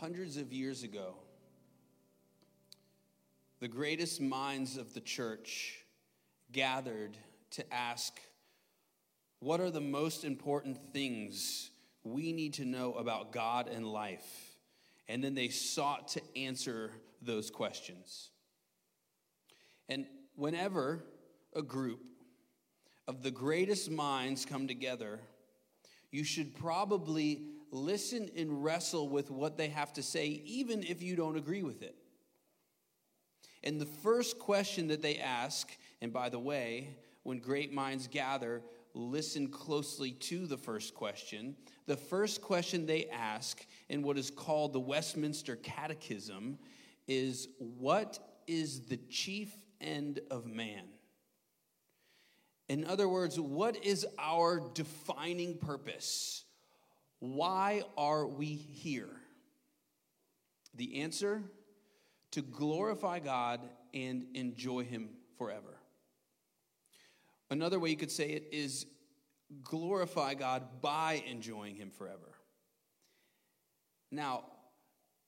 hundreds of years ago, the greatest minds of the church gathered to ask what are the most important things we need to know about God and life? And then they sought to answer those questions. And whenever a group of the greatest minds come together, you should probably listen and wrestle with what they have to say, even if you don't agree with it. And the first question that they ask, and by the way, when great minds gather, listen closely to the first question. The first question they ask in what is called the Westminster Catechism is What is the chief end of man? In other words, what is our defining purpose? Why are we here? The answer to glorify God and enjoy Him forever. Another way you could say it is glorify God by enjoying Him forever. Now,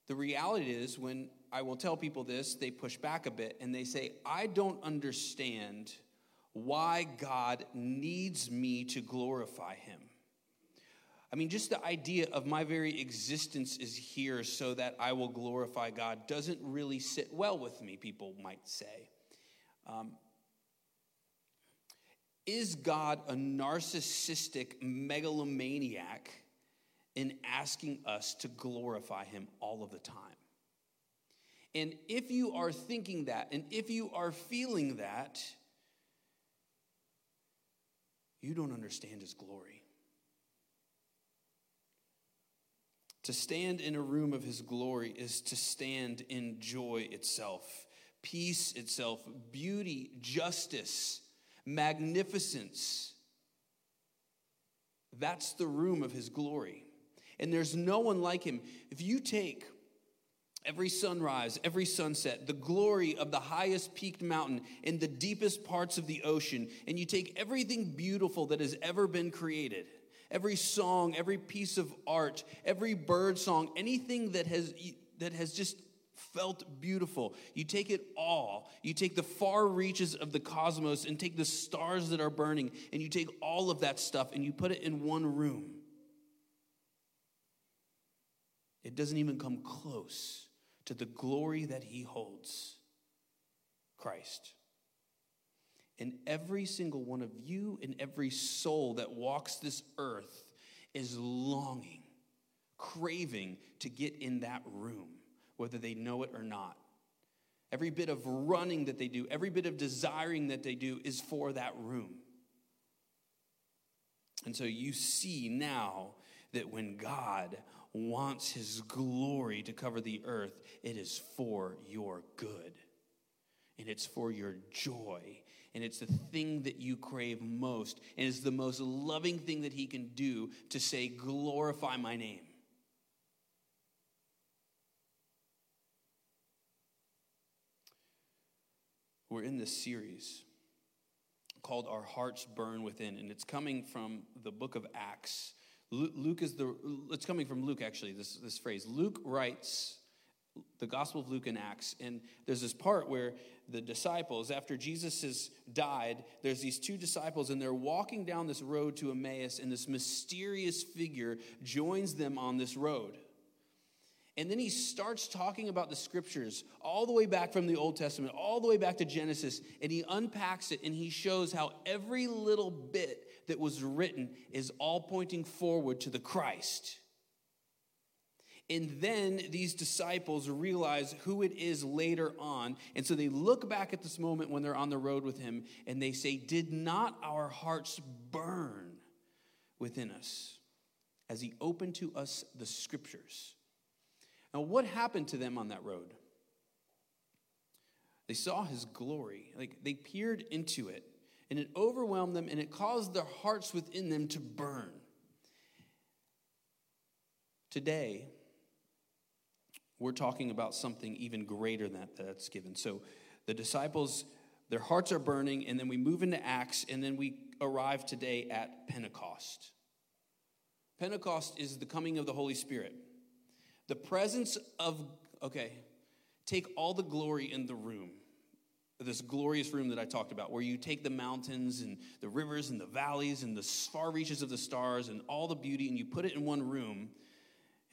the reality is when I will tell people this, they push back a bit and they say, I don't understand why God needs me to glorify Him. I mean, just the idea of my very existence is here so that I will glorify God doesn't really sit well with me, people might say. Um, is God a narcissistic megalomaniac in asking us to glorify Him all of the time? And if you are thinking that, and if you are feeling that, you don't understand His glory. To stand in a room of His glory is to stand in joy itself, peace itself, beauty, justice magnificence. That's the room of his glory. And there's no one like him. If you take every sunrise, every sunset, the glory of the highest peaked mountain in the deepest parts of the ocean, and you take everything beautiful that has ever been created, every song, every piece of art, every bird song, anything that has that has just felt beautiful. You take it all. You take the far reaches of the cosmos and take the stars that are burning, and you take all of that stuff and you put it in one room. It doesn't even come close to the glory that He holds Christ. And every single one of you and every soul that walks this earth is longing, craving to get in that room whether they know it or not. Every bit of running that they do, every bit of desiring that they do is for that room. And so you see now that when God wants his glory to cover the earth, it is for your good. And it's for your joy. And it's the thing that you crave most. And it's the most loving thing that he can do to say, Glorify my name. We're in this series called Our Hearts Burn Within, and it's coming from the book of Acts. Luke is the, it's coming from Luke actually, this, this phrase. Luke writes the Gospel of Luke and Acts, and there's this part where the disciples, after Jesus has died, there's these two disciples, and they're walking down this road to Emmaus, and this mysterious figure joins them on this road. And then he starts talking about the scriptures all the way back from the Old Testament, all the way back to Genesis, and he unpacks it and he shows how every little bit that was written is all pointing forward to the Christ. And then these disciples realize who it is later on. And so they look back at this moment when they're on the road with him and they say, Did not our hearts burn within us as he opened to us the scriptures? Now, what happened to them on that road? They saw his glory, like they peered into it, and it overwhelmed them and it caused their hearts within them to burn. Today, we're talking about something even greater than that that's given. So the disciples, their hearts are burning, and then we move into Acts, and then we arrive today at Pentecost. Pentecost is the coming of the Holy Spirit. The presence of, okay, take all the glory in the room, this glorious room that I talked about, where you take the mountains and the rivers and the valleys and the far reaches of the stars and all the beauty and you put it in one room.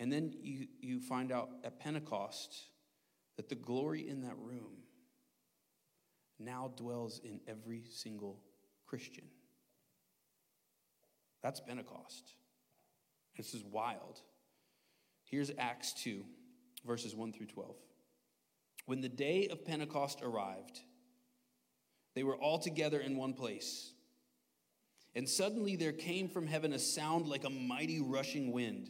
And then you, you find out at Pentecost that the glory in that room now dwells in every single Christian. That's Pentecost. This is wild. Here's Acts 2, verses 1 through 12. When the day of Pentecost arrived, they were all together in one place. And suddenly there came from heaven a sound like a mighty rushing wind.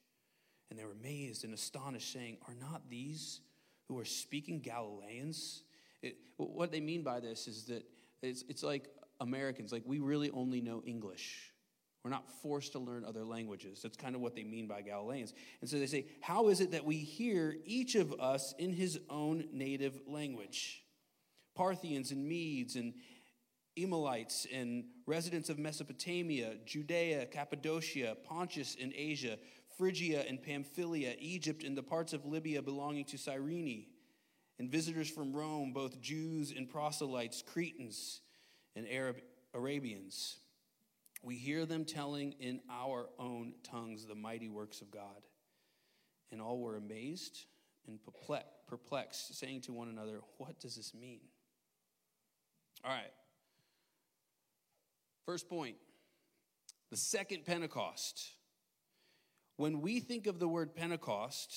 And they were amazed and astonished, saying, Are not these who are speaking Galileans? It, what they mean by this is that it's, it's like Americans, like we really only know English. We're not forced to learn other languages. That's kind of what they mean by Galileans. And so they say, How is it that we hear each of us in his own native language? Parthians and Medes and Elamites and residents of Mesopotamia, Judea, Cappadocia, Pontus and Asia, Phrygia and Pamphylia, Egypt and the parts of Libya belonging to Cyrene, and visitors from Rome, both Jews and proselytes, Cretans and Arab, Arabians. We hear them telling in our own tongues the mighty works of God. And all were amazed and perplexed, saying to one another, What does this mean? All right. First point the second Pentecost. When we think of the word Pentecost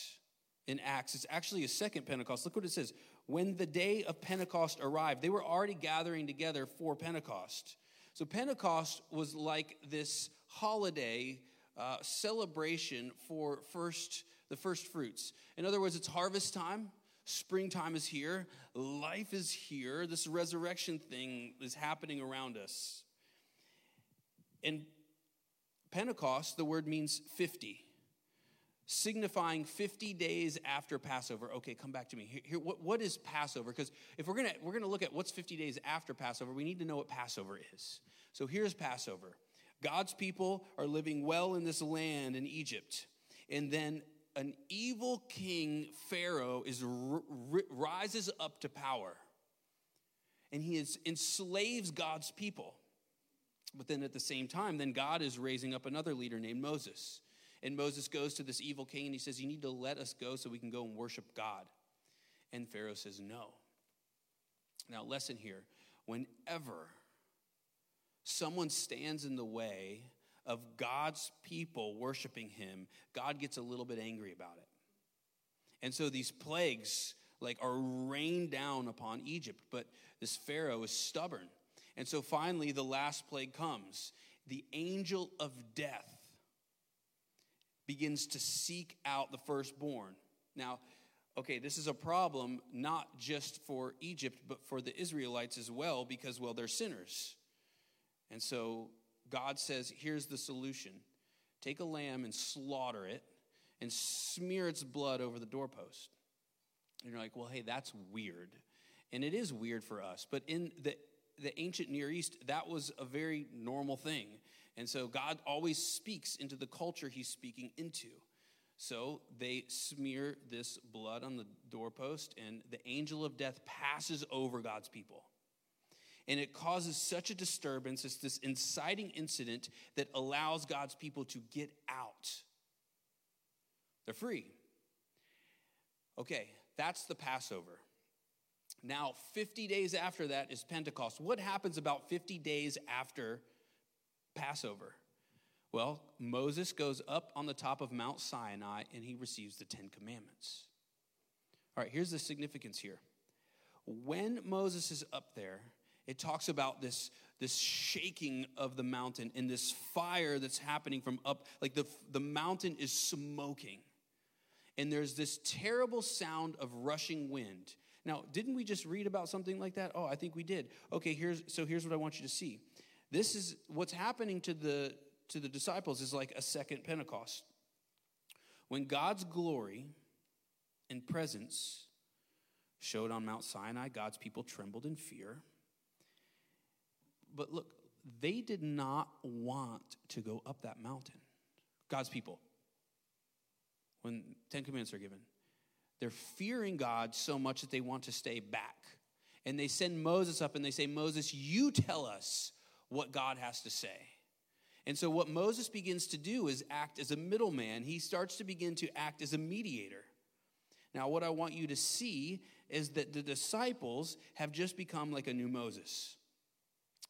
in Acts, it's actually a second Pentecost. Look what it says. When the day of Pentecost arrived, they were already gathering together for Pentecost. So Pentecost was like this holiday uh, celebration for first the first fruits. In other words, it's harvest time. Springtime is here. Life is here. This resurrection thing is happening around us. In Pentecost, the word means 50 signifying 50 days after Passover. Okay, come back to me. Here, here what, what is Passover? Because if we're gonna we're gonna look at what's 50 days after Passover, we need to know what Passover is. So here's Passover. God's people are living well in this land in Egypt, and then an evil king Pharaoh is rises up to power, and he is enslaves God's people. But then at the same time, then God is raising up another leader named Moses. And Moses goes to this evil king and he says, You need to let us go so we can go and worship God. And Pharaoh says, No. Now, lesson here whenever someone stands in the way of God's people worshiping him, God gets a little bit angry about it. And so these plagues like are rained down upon Egypt, but this Pharaoh is stubborn. And so finally the last plague comes. The angel of death begins to seek out the firstborn. Now, okay, this is a problem not just for Egypt, but for the Israelites as well, because, well, they're sinners. And so God says, here's the solution take a lamb and slaughter it and smear its blood over the doorpost. And you're like, well, hey, that's weird. And it is weird for us. But in the, the ancient Near East, that was a very normal thing. And so God always speaks into the culture he's speaking into. So they smear this blood on the doorpost, and the angel of death passes over God's people. And it causes such a disturbance, it's this inciting incident that allows God's people to get out. They're free. Okay, that's the Passover. Now, 50 days after that is Pentecost. What happens about 50 days after Passover? Well, Moses goes up on the top of Mount Sinai and he receives the Ten Commandments. All right, here's the significance here. When Moses is up there, it talks about this, this shaking of the mountain and this fire that's happening from up, like the, the mountain is smoking. and there's this terrible sound of rushing wind. Now, didn't we just read about something like that? Oh, I think we did. Okay, here's so here's what I want you to see. This is what's happening to the to the disciples is like a second Pentecost. When God's glory and presence showed on Mount Sinai, God's people trembled in fear. But look, they did not want to go up that mountain. God's people, when Ten Commandments are given, they're fearing God so much that they want to stay back. And they send Moses up and they say, Moses, you tell us what God has to say. And so, what Moses begins to do is act as a middleman. He starts to begin to act as a mediator. Now, what I want you to see is that the disciples have just become like a new Moses.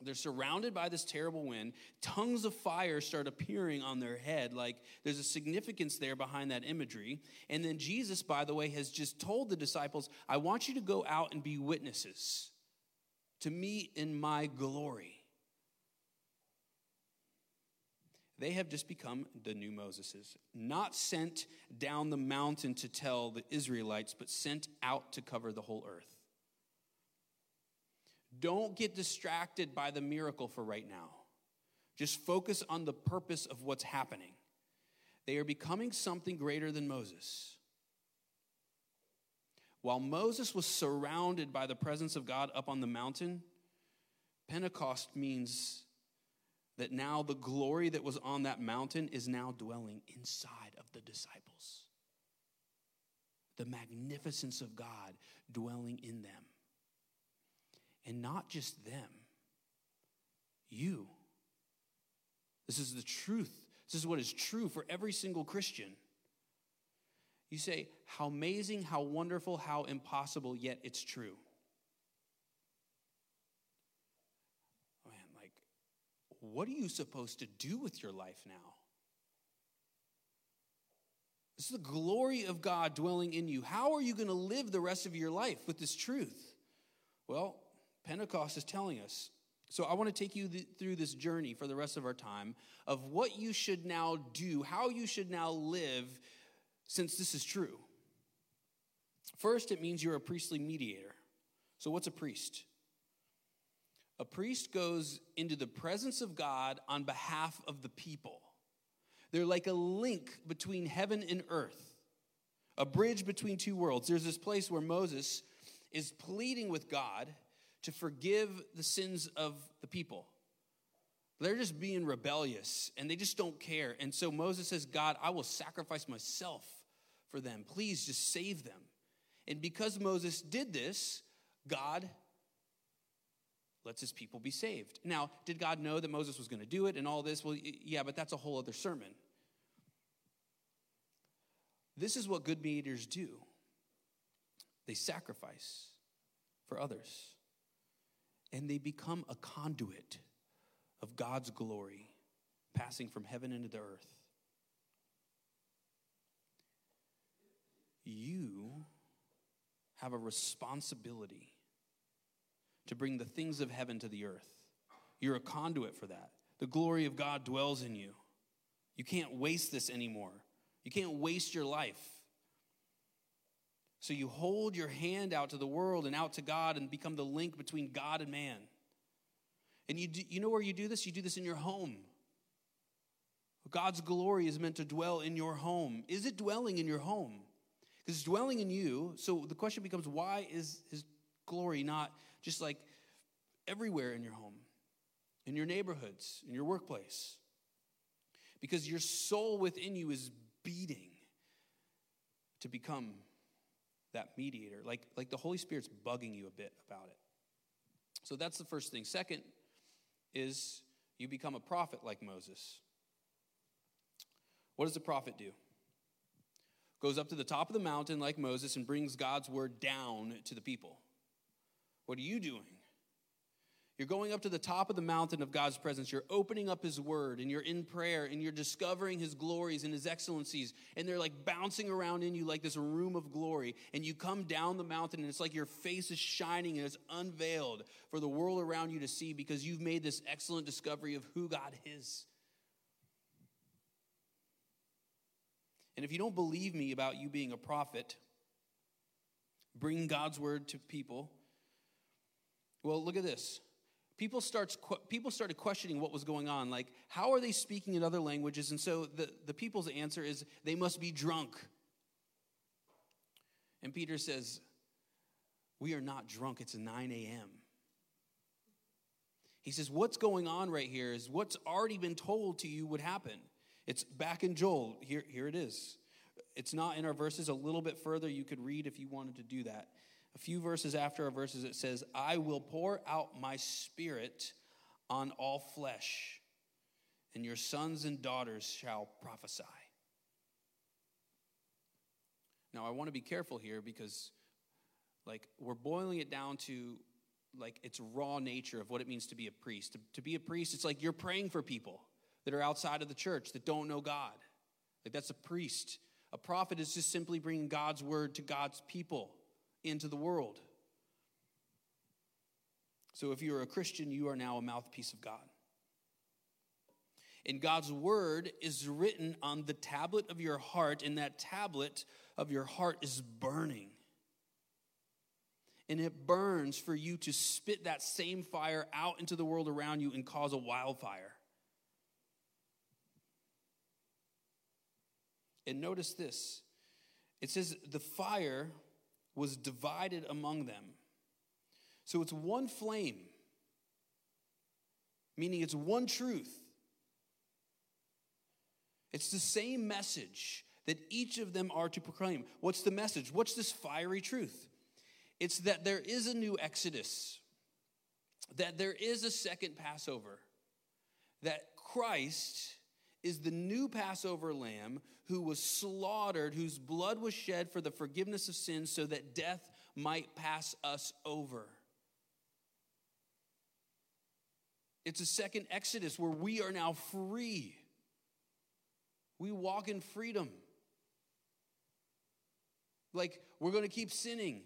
They're surrounded by this terrible wind. Tongues of fire start appearing on their head. Like there's a significance there behind that imagery. And then Jesus, by the way, has just told the disciples, I want you to go out and be witnesses to me in my glory. They have just become the new Moseses, not sent down the mountain to tell the Israelites, but sent out to cover the whole earth. Don't get distracted by the miracle for right now. Just focus on the purpose of what's happening. They are becoming something greater than Moses. While Moses was surrounded by the presence of God up on the mountain, Pentecost means that now the glory that was on that mountain is now dwelling inside of the disciples. The magnificence of God dwelling in them. And not just them, you. This is the truth. This is what is true for every single Christian. You say, How amazing, how wonderful, how impossible, yet it's true. Man, like, what are you supposed to do with your life now? This is the glory of God dwelling in you. How are you going to live the rest of your life with this truth? Well, Pentecost is telling us. So I want to take you th- through this journey for the rest of our time of what you should now do, how you should now live since this is true. First, it means you're a priestly mediator. So, what's a priest? A priest goes into the presence of God on behalf of the people. They're like a link between heaven and earth, a bridge between two worlds. There's this place where Moses is pleading with God to forgive the sins of the people. They're just being rebellious and they just don't care. And so Moses says, God, I will sacrifice myself for them. Please just save them. And because Moses did this, God lets his people be saved. Now, did God know that Moses was going to do it and all this? Well, yeah, but that's a whole other sermon. This is what good mediators do they sacrifice for others and they become a conduit of God's glory passing from heaven into the earth. You have a responsibility to bring the things of heaven to the earth. You're a conduit for that. The glory of God dwells in you. You can't waste this anymore. You can't waste your life. So you hold your hand out to the world and out to God and become the link between God and man. And you, do, you know where you do this? You do this in your home. God's glory is meant to dwell in your home. Is it dwelling in your home? Because it's dwelling in you. So the question becomes why is his glory not just like everywhere in your home, in your neighborhoods, in your workplace? Because your soul within you is beating to become that mediator. Like, like the Holy Spirit's bugging you a bit about it. So that's the first thing. Second is you become a prophet like Moses. What does the prophet do? Goes up to the top of the mountain like Moses and brings God's word down to the people. What are you doing? You're going up to the top of the mountain of God's presence. You're opening up His Word and you're in prayer and you're discovering His glories and His excellencies. And they're like bouncing around in you like this room of glory. And you come down the mountain and it's like your face is shining and it's unveiled for the world around you to see because you've made this excellent discovery of who God is. And if you don't believe me about you being a prophet, bring God's word to people. Well, look at this. People, starts, people started questioning what was going on. Like, how are they speaking in other languages? And so the, the people's answer is they must be drunk. And Peter says, We are not drunk. It's 9 a.m. He says, What's going on right here is what's already been told to you would happen. It's back in Joel. Here, here it is. It's not in our verses. A little bit further, you could read if you wanted to do that. A few verses after our verses, it says, I will pour out my spirit on all flesh, and your sons and daughters shall prophesy. Now, I want to be careful here because, like, we're boiling it down to, like, its raw nature of what it means to be a priest. To, to be a priest, it's like you're praying for people that are outside of the church that don't know God. Like, that's a priest. A prophet is just simply bringing God's word to God's people into the world. So if you're a Christian, you are now a mouthpiece of God. And God's word is written on the tablet of your heart, and that tablet of your heart is burning. And it burns for you to spit that same fire out into the world around you and cause a wildfire. And notice this it says, the fire was divided among them. So it's one flame, meaning it's one truth. It's the same message that each of them are to proclaim. What's the message? What's this fiery truth? It's that there is a new Exodus, that there is a second Passover, that Christ is the new Passover lamb who was slaughtered, whose blood was shed for the forgiveness of sins, so that death might pass us over. It's a second Exodus where we are now free. We walk in freedom. Like we're going to keep sinning,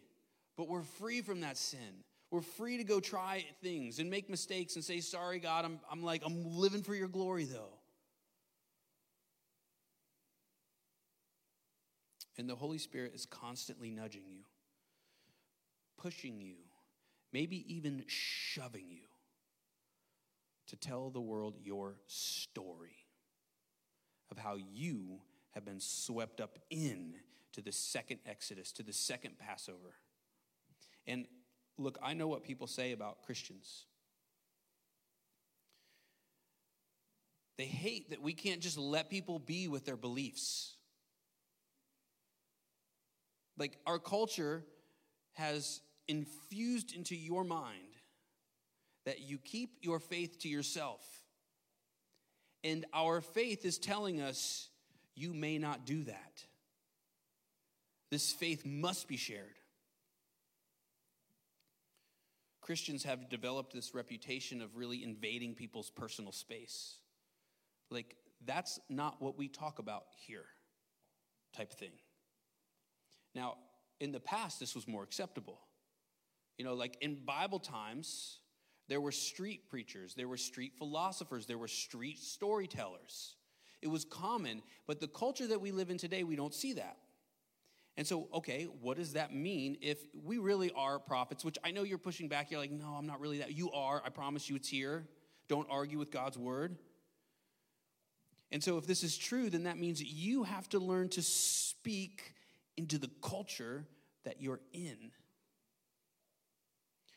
but we're free from that sin. We're free to go try things and make mistakes and say, Sorry, God, I'm, I'm like, I'm living for your glory, though. And the Holy Spirit is constantly nudging you, pushing you, maybe even shoving you to tell the world your story of how you have been swept up in to the second Exodus, to the second Passover. And look, I know what people say about Christians. They hate that we can't just let people be with their beliefs. Like our culture has infused into your mind that you keep your faith to yourself. And our faith is telling us you may not do that. This faith must be shared. Christians have developed this reputation of really invading people's personal space. Like, that's not what we talk about here, type thing. Now, in the past, this was more acceptable. You know, like in Bible times, there were street preachers, there were street philosophers, there were street storytellers. It was common, but the culture that we live in today, we don't see that. And so, okay, what does that mean if we really are prophets? Which I know you're pushing back. You're like, no, I'm not really that. You are. I promise you it's here. Don't argue with God's word. And so, if this is true, then that means you have to learn to speak into the culture that you're in.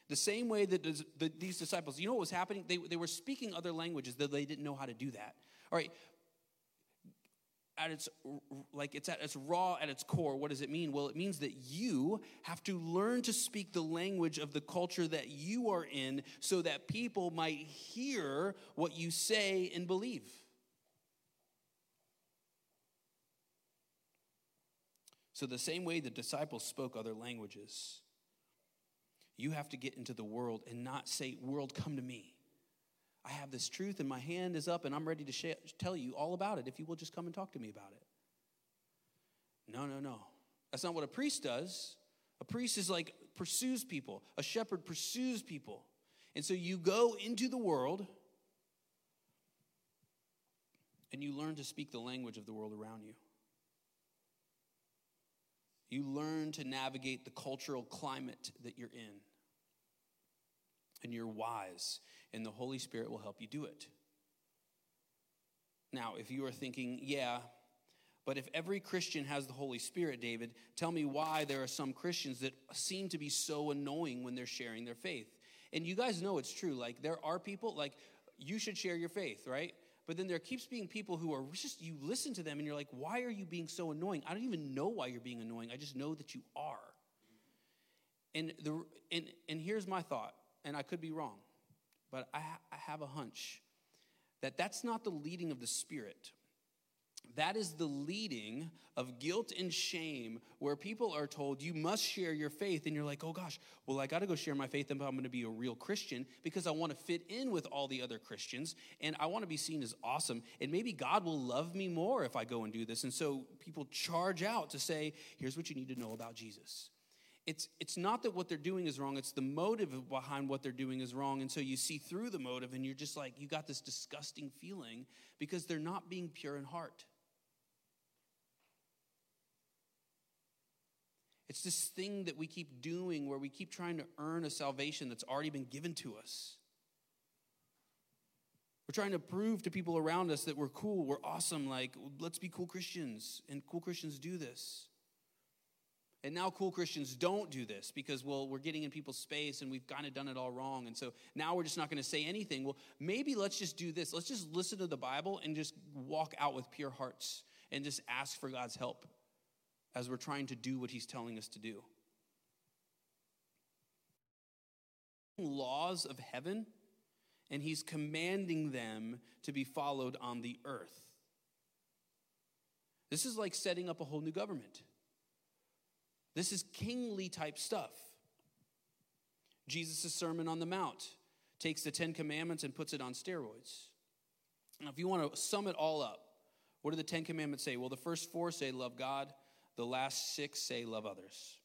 The same way that these disciples, you know what was happening? They, they were speaking other languages, though they didn't know how to do that. All right, at its like it's at its raw at its core what does it mean well it means that you have to learn to speak the language of the culture that you are in so that people might hear what you say and believe So, the same way the disciples spoke other languages, you have to get into the world and not say, World, come to me. I have this truth and my hand is up and I'm ready to tell you all about it if you will just come and talk to me about it. No, no, no. That's not what a priest does. A priest is like pursues people, a shepherd pursues people. And so you go into the world and you learn to speak the language of the world around you. You learn to navigate the cultural climate that you're in. And you're wise, and the Holy Spirit will help you do it. Now, if you are thinking, yeah, but if every Christian has the Holy Spirit, David, tell me why there are some Christians that seem to be so annoying when they're sharing their faith. And you guys know it's true. Like, there are people, like, you should share your faith, right? But then there keeps being people who are just, you listen to them and you're like, why are you being so annoying? I don't even know why you're being annoying. I just know that you are. And, the, and, and here's my thought, and I could be wrong, but I, I have a hunch that that's not the leading of the Spirit. That is the leading of guilt and shame where people are told you must share your faith. And you're like, oh gosh, well, I got to go share my faith if I'm going to be a real Christian because I want to fit in with all the other Christians and I want to be seen as awesome. And maybe God will love me more if I go and do this. And so people charge out to say, here's what you need to know about Jesus. It's, it's not that what they're doing is wrong, it's the motive behind what they're doing is wrong. And so you see through the motive and you're just like, you got this disgusting feeling because they're not being pure in heart. It's this thing that we keep doing where we keep trying to earn a salvation that's already been given to us. We're trying to prove to people around us that we're cool, we're awesome, like, let's be cool Christians. And cool Christians do this. And now cool Christians don't do this because, well, we're getting in people's space and we've kind of done it all wrong. And so now we're just not going to say anything. Well, maybe let's just do this. Let's just listen to the Bible and just walk out with pure hearts and just ask for God's help as we're trying to do what he's telling us to do. Laws of heaven, and he's commanding them to be followed on the earth. This is like setting up a whole new government. This is kingly type stuff. Jesus' Sermon on the Mount takes the Ten Commandments and puts it on steroids. Now, if you want to sum it all up, what do the Ten Commandments say? Well, the first four say love God, the last six say love others.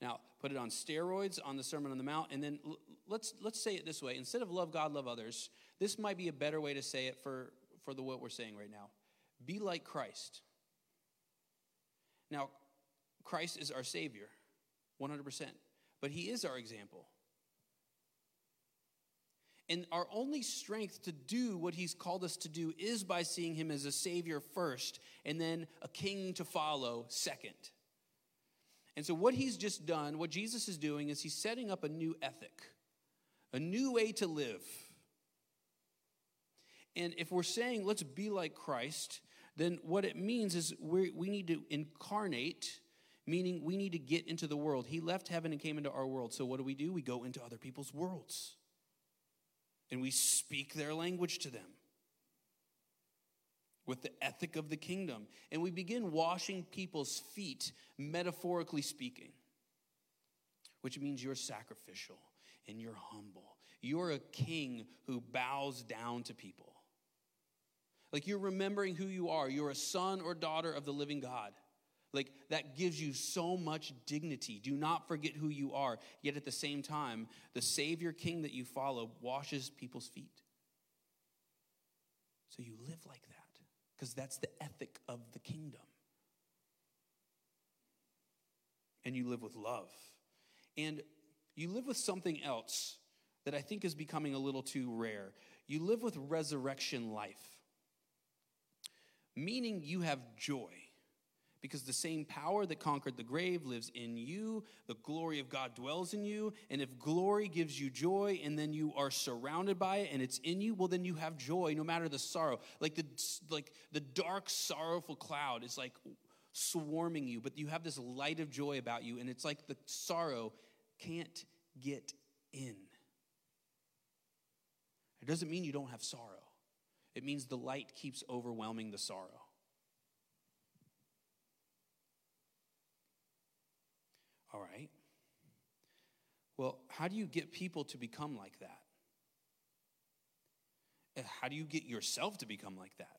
Now, put it on steroids on the Sermon on the Mount, and then let's let's say it this way: instead of love God, love others. This might be a better way to say it for for the what we're saying right now. Be like Christ. Now, Christ is our Savior, 100%, but He is our example. And our only strength to do what he's called us to do is by seeing him as a savior first and then a king to follow second. And so, what he's just done, what Jesus is doing, is he's setting up a new ethic, a new way to live. And if we're saying, let's be like Christ, then what it means is we we need to incarnate, meaning we need to get into the world. He left heaven and came into our world. So, what do we do? We go into other people's worlds and we speak their language to them with the ethic of the kingdom. And we begin washing people's feet, metaphorically speaking, which means you're sacrificial and you're humble. You're a king who bows down to people. Like you're remembering who you are. You're a son or daughter of the living God. Like that gives you so much dignity. Do not forget who you are. Yet at the same time, the Savior King that you follow washes people's feet. So you live like that because that's the ethic of the kingdom. And you live with love. And you live with something else that I think is becoming a little too rare. You live with resurrection life, meaning you have joy because the same power that conquered the grave lives in you. The glory of God dwells in you. And if glory gives you joy and then you are surrounded by it and it's in you, well, then you have joy no matter the sorrow. Like the, like the dark, sorrowful cloud is like swarming you, but you have this light of joy about you. And it's like the sorrow can't get in. It doesn't mean you don't have sorrow, it means the light keeps overwhelming the sorrow. All right. Well, how do you get people to become like that? Uh, how do you get yourself to become like that?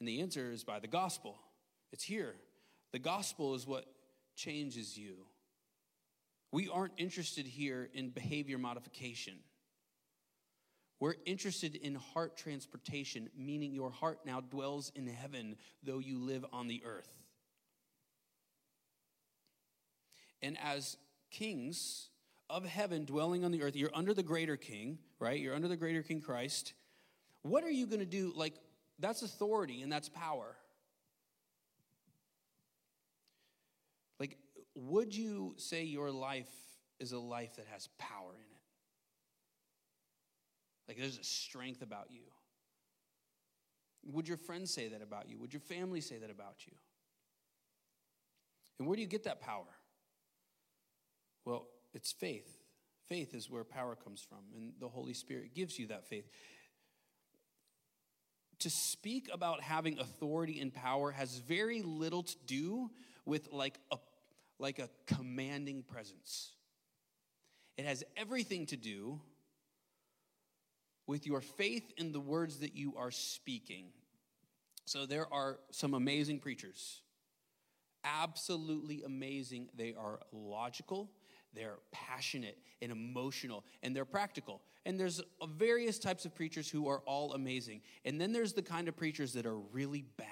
And the answer is by the gospel. It's here. The gospel is what changes you. We aren't interested here in behavior modification. We're interested in heart transportation, meaning your heart now dwells in heaven, though you live on the earth. And as kings of heaven dwelling on the earth, you're under the greater king, right? You're under the greater king Christ. What are you going to do? Like, that's authority and that's power. Like, would you say your life is a life that has power in it? Like, there's a strength about you. Would your friends say that about you? Would your family say that about you? And where do you get that power? Well, it's faith. Faith is where power comes from, and the Holy Spirit gives you that faith. To speak about having authority and power has very little to do with like a like a commanding presence. It has everything to do with your faith in the words that you are speaking. So there are some amazing preachers. Absolutely amazing. They are logical, they're passionate and emotional, and they're practical. And there's various types of preachers who are all amazing. And then there's the kind of preachers that are really bad.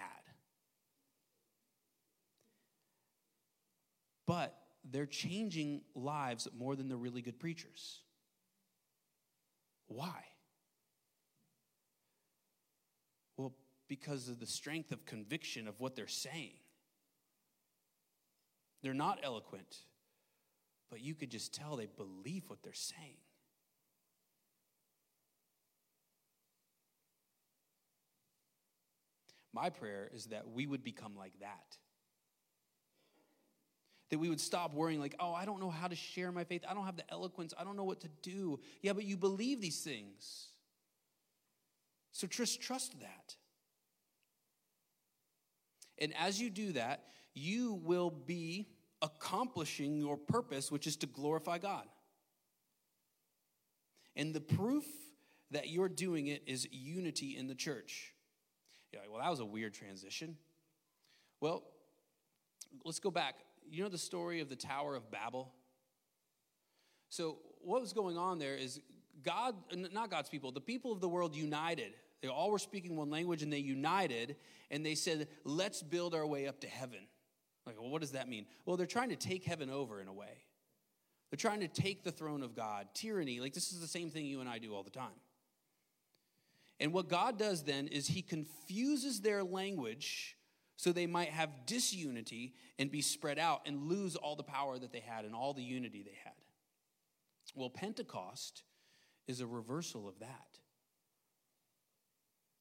But they're changing lives more than the really good preachers. Why? Well, because of the strength of conviction of what they're saying. They're not eloquent, but you could just tell they believe what they're saying. My prayer is that we would become like that. That we would stop worrying, like, oh, I don't know how to share my faith. I don't have the eloquence. I don't know what to do. Yeah, but you believe these things. So just trust that. And as you do that, you will be accomplishing your purpose, which is to glorify God. And the proof that you're doing it is unity in the church. Yeah, well, that was a weird transition. Well, let's go back. You know the story of the Tower of Babel? So, what was going on there is God, not God's people, the people of the world united. They all were speaking one language and they united and they said, let's build our way up to heaven. Like, well, what does that mean? Well, they're trying to take heaven over in a way. They're trying to take the throne of God. Tyranny, like this is the same thing you and I do all the time. And what God does then is he confuses their language so they might have disunity and be spread out and lose all the power that they had and all the unity they had. Well, Pentecost is a reversal of that.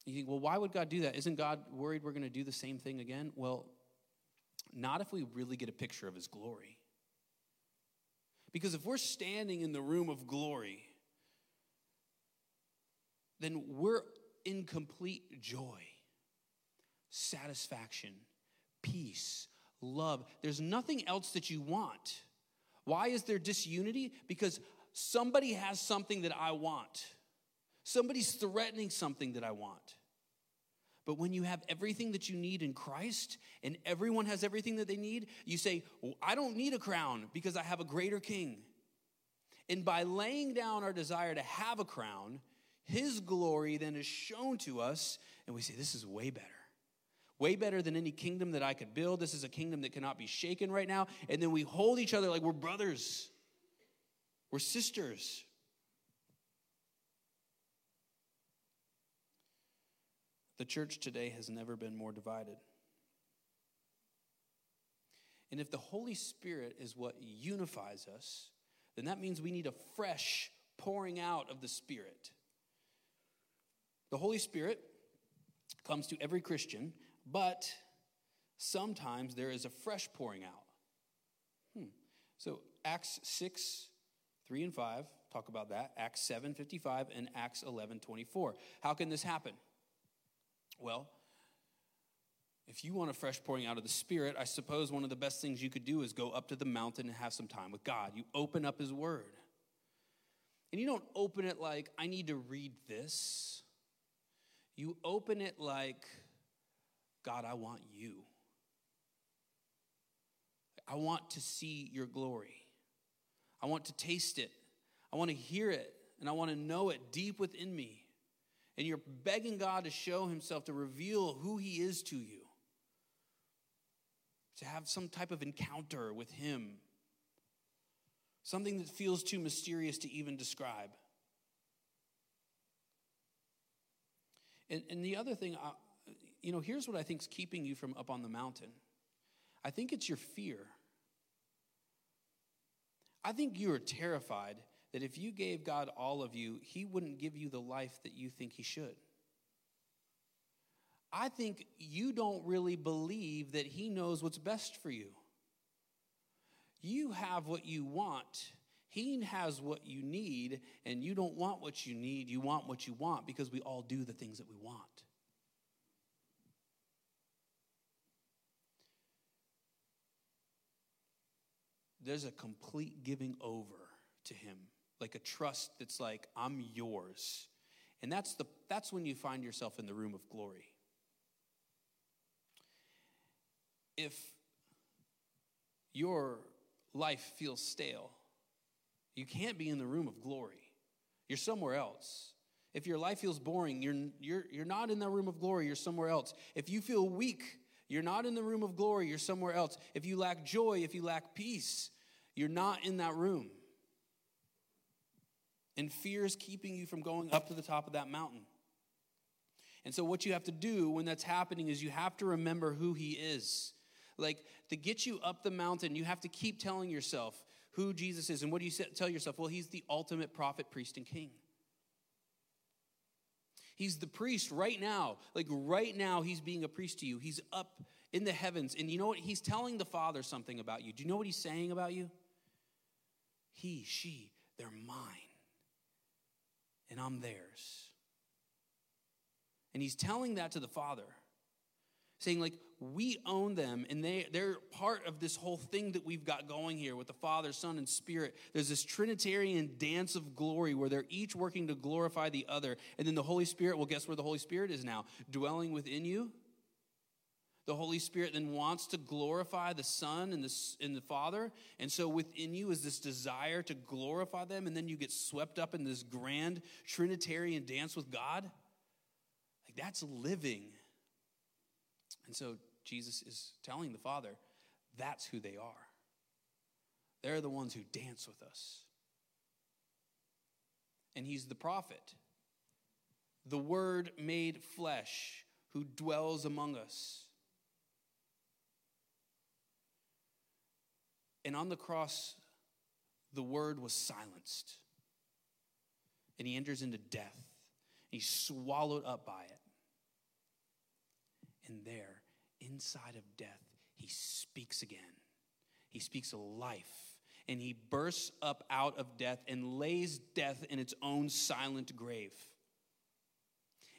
You think, well, why would God do that? Isn't God worried we're going to do the same thing again? Well, not if we really get a picture of his glory. Because if we're standing in the room of glory, then we're in complete joy, satisfaction, peace, love. There's nothing else that you want. Why is there disunity? Because somebody has something that I want. Somebody's threatening something that I want. But when you have everything that you need in Christ and everyone has everything that they need, you say, well, I don't need a crown because I have a greater king. And by laying down our desire to have a crown, his glory then is shown to us, and we say, This is way better. Way better than any kingdom that I could build. This is a kingdom that cannot be shaken right now. And then we hold each other like we're brothers, we're sisters. The church today has never been more divided. And if the Holy Spirit is what unifies us, then that means we need a fresh pouring out of the Spirit. The Holy Spirit comes to every Christian, but sometimes there is a fresh pouring out. Hmm. So, Acts 6, 3 and 5 talk about that. Acts 7, 55, and Acts 11, 24. How can this happen? Well, if you want a fresh pouring out of the Spirit, I suppose one of the best things you could do is go up to the mountain and have some time with God. You open up His Word. And you don't open it like, I need to read this. You open it like, God, I want you. I want to see your glory. I want to taste it. I want to hear it. And I want to know it deep within me and you're begging God to show Himself, to reveal who He is to you, to have some type of encounter with Him. something that feels too mysterious to even describe. And, and the other thing, uh, you know, here's what I think is keeping you from up on the mountain I think it's your fear. I think you are terrified that if you gave God all of you, He wouldn't give you the life that you think He should. I think you don't really believe that He knows what's best for you. You have what you want. He has what you need, and you don't want what you need. You want what you want because we all do the things that we want. There's a complete giving over to Him, like a trust that's like, I'm yours. And that's, the, that's when you find yourself in the room of glory. If your life feels stale, you can't be in the room of glory. You're somewhere else. If your life feels boring, you're, you're, you're not in the room of glory, you're somewhere else. If you feel weak, you're not in the room of glory, you're somewhere else. If you lack joy, if you lack peace, you're not in that room. And fear is keeping you from going up to the top of that mountain. And so, what you have to do when that's happening is you have to remember who He is. Like, to get you up the mountain, you have to keep telling yourself who Jesus is. And what do you tell yourself? Well, He's the ultimate prophet, priest, and king. He's the priest right now. Like, right now, He's being a priest to you. He's up in the heavens. And you know what? He's telling the Father something about you. Do you know what He's saying about you? He, she, they're mine and I'm theirs. And he's telling that to the Father, saying, like, we own them, and they, they're part of this whole thing that we've got going here with the Father, Son, and Spirit. There's this Trinitarian dance of glory where they're each working to glorify the other. And then the Holy Spirit, well, guess where the Holy Spirit is now? Dwelling within you the Holy Spirit then wants to glorify the Son and the, and the Father. And so within you is this desire to glorify them, and then you get swept up in this grand Trinitarian dance with God. Like that's living. And so Jesus is telling the Father, that's who they are. They're the ones who dance with us. And he's the prophet, the Word made flesh who dwells among us. And on the cross, the word was silenced. And he enters into death. He's swallowed up by it. And there, inside of death, he speaks again. He speaks of life. And he bursts up out of death and lays death in its own silent grave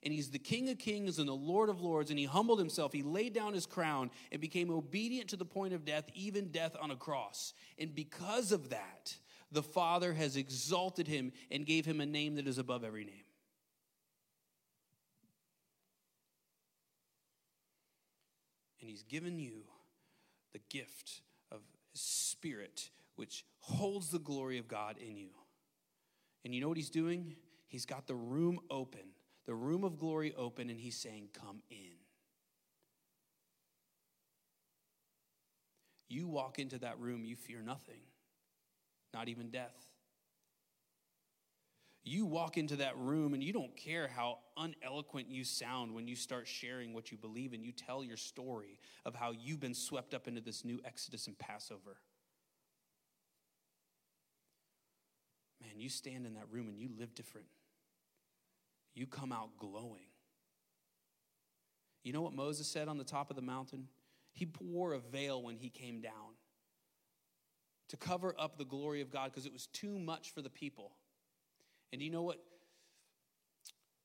and he's the King of kings and the Lord of lords, and he humbled himself. He laid down his crown and became obedient to the point of death, even death on a cross. And because of that, the Father has exalted him and gave him a name that is above every name. And he's given you the gift of his spirit, which holds the glory of God in you. And you know what he's doing? He's got the room open the room of glory open, and he's saying, Come in. You walk into that room, you fear nothing, not even death. You walk into that room and you don't care how uneloquent you sound when you start sharing what you believe and you tell your story of how you've been swept up into this new Exodus and Passover. Man, you stand in that room and you live different you come out glowing. You know what Moses said on the top of the mountain? He wore a veil when he came down to cover up the glory of God because it was too much for the people. And you know what?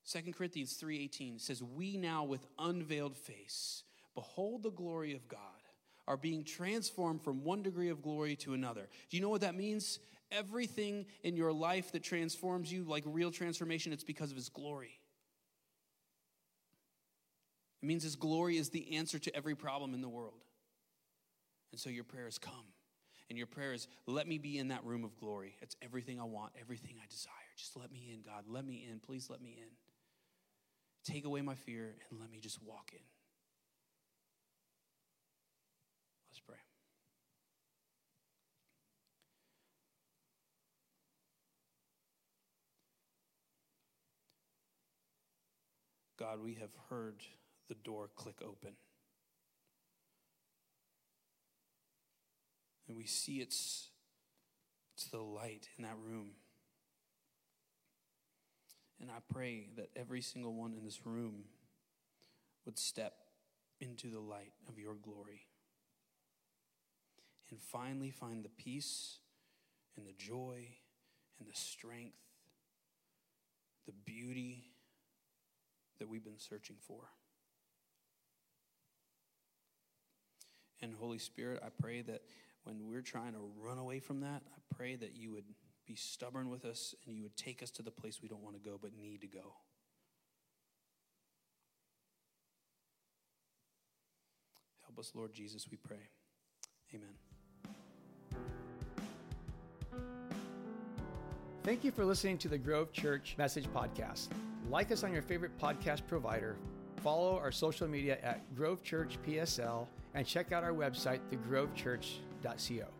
2 Corinthians 3:18 says, "We now with unveiled face behold the glory of God, are being transformed from one degree of glory to another." Do you know what that means? Everything in your life that transforms you, like real transformation, it's because of His glory. It means His glory is the answer to every problem in the world. And so your prayer is come. And your prayer is, let me be in that room of glory. It's everything I want, everything I desire. Just let me in, God. Let me in. Please let me in. Take away my fear and let me just walk in. Let's pray. God, we have heard the door click open. And we see it's, it's the light in that room. And I pray that every single one in this room would step into the light of your glory and finally find the peace and the joy and the strength, the beauty that we've been searching for. And Holy Spirit, I pray that when we're trying to run away from that, I pray that you would be stubborn with us and you would take us to the place we don't want to go but need to go. Help us, Lord Jesus, we pray. Amen. Thank you for listening to the Grove Church Message Podcast. Like us on your favorite podcast provider, follow our social media at Grove Church PSL, and check out our website, thegrovechurch.co.